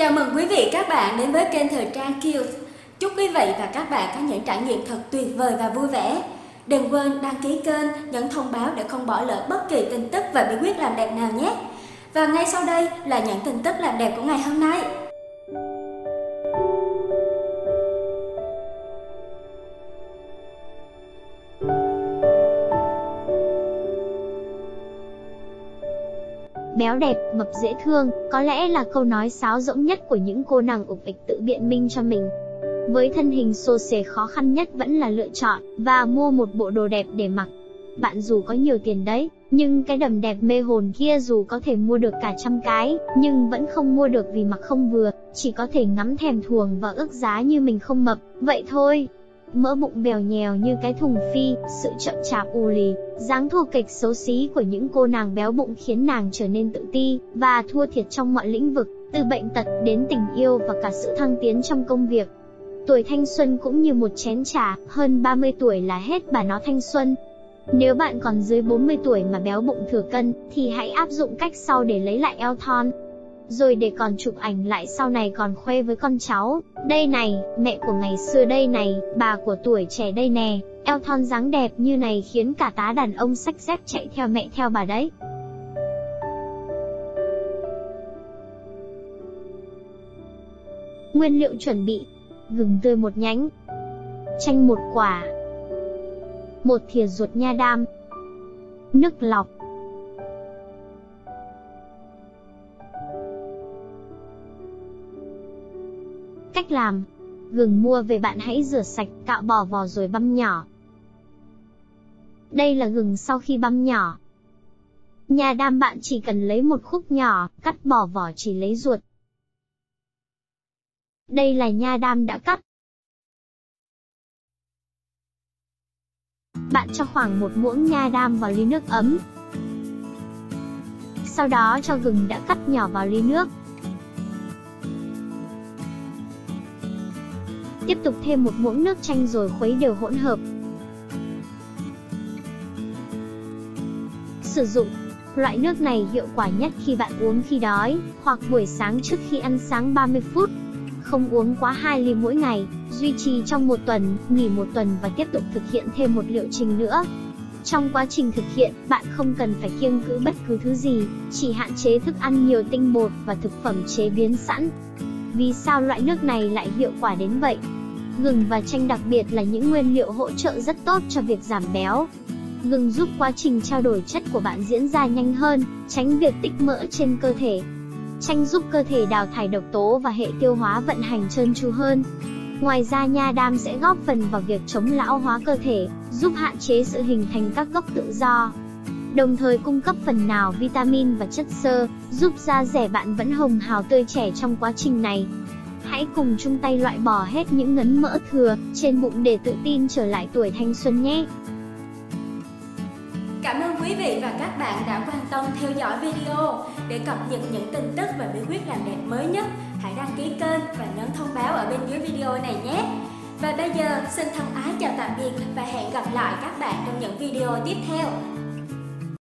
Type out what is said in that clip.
Chào mừng quý vị các bạn đến với kênh Thời trang Kiều. Chúc quý vị và các bạn có những trải nghiệm thật tuyệt vời và vui vẻ. Đừng quên đăng ký kênh, nhấn thông báo để không bỏ lỡ bất kỳ tin tức và bí quyết làm đẹp nào nhé. Và ngay sau đây là những tin tức làm đẹp của ngày hôm nay. Béo đẹp, mập dễ thương, có lẽ là câu nói sáo rỗng nhất của những cô nàng ục ịch tự biện minh cho mình. Với thân hình xô xề khó khăn nhất vẫn là lựa chọn và mua một bộ đồ đẹp để mặc. Bạn dù có nhiều tiền đấy, nhưng cái đầm đẹp mê hồn kia dù có thể mua được cả trăm cái, nhưng vẫn không mua được vì mặc không vừa, chỉ có thể ngắm thèm thuồng và ước giá như mình không mập, vậy thôi mỡ bụng bèo nhèo như cái thùng phi, sự chậm chạp u lì, dáng thua kịch xấu xí của những cô nàng béo bụng khiến nàng trở nên tự ti và thua thiệt trong mọi lĩnh vực, từ bệnh tật đến tình yêu và cả sự thăng tiến trong công việc. Tuổi thanh xuân cũng như một chén trà, hơn 30 tuổi là hết bà nó thanh xuân. Nếu bạn còn dưới 40 tuổi mà béo bụng thừa cân, thì hãy áp dụng cách sau để lấy lại eo thon rồi để còn chụp ảnh lại sau này còn khoe với con cháu. Đây này, mẹ của ngày xưa đây này, bà của tuổi trẻ đây nè, eo thon dáng đẹp như này khiến cả tá đàn ông sách dép chạy theo mẹ theo bà đấy. Nguyên liệu chuẩn bị. Gừng tươi một nhánh. Chanh một quả. Một thìa ruột nha đam. Nước lọc. Cách làm Gừng mua về bạn hãy rửa sạch, cạo bỏ vỏ rồi băm nhỏ. Đây là gừng sau khi băm nhỏ. Nhà đam bạn chỉ cần lấy một khúc nhỏ, cắt bỏ vỏ chỉ lấy ruột. Đây là nha đam đã cắt. Bạn cho khoảng một muỗng nha đam vào ly nước ấm. Sau đó cho gừng đã cắt nhỏ vào ly nước. Tiếp tục thêm một muỗng nước chanh rồi khuấy đều hỗn hợp. Sử dụng Loại nước này hiệu quả nhất khi bạn uống khi đói, hoặc buổi sáng trước khi ăn sáng 30 phút. Không uống quá 2 ly mỗi ngày, duy trì trong một tuần, nghỉ một tuần và tiếp tục thực hiện thêm một liệu trình nữa. Trong quá trình thực hiện, bạn không cần phải kiêng cữ bất cứ thứ gì, chỉ hạn chế thức ăn nhiều tinh bột và thực phẩm chế biến sẵn. Vì sao loại nước này lại hiệu quả đến vậy? Gừng và chanh đặc biệt là những nguyên liệu hỗ trợ rất tốt cho việc giảm béo. Gừng giúp quá trình trao đổi chất của bạn diễn ra nhanh hơn, tránh việc tích mỡ trên cơ thể. Chanh giúp cơ thể đào thải độc tố và hệ tiêu hóa vận hành trơn tru hơn. Ngoài ra nha đam sẽ góp phần vào việc chống lão hóa cơ thể, giúp hạn chế sự hình thành các gốc tự do. Đồng thời cung cấp phần nào vitamin và chất xơ, giúp da rẻ bạn vẫn hồng hào tươi trẻ trong quá trình này. Hãy cùng chung tay loại bỏ hết những ngấn mỡ thừa trên bụng để tự tin trở lại tuổi thanh xuân nhé. Cảm ơn quý vị và các bạn đã quan tâm theo dõi video. Để cập nhật những tin tức và bí quyết làm đẹp mới nhất, hãy đăng ký kênh và nhấn thông báo ở bên dưới video này nhé. Và bây giờ, xin thân ái chào tạm biệt và hẹn gặp lại các bạn trong những video tiếp theo.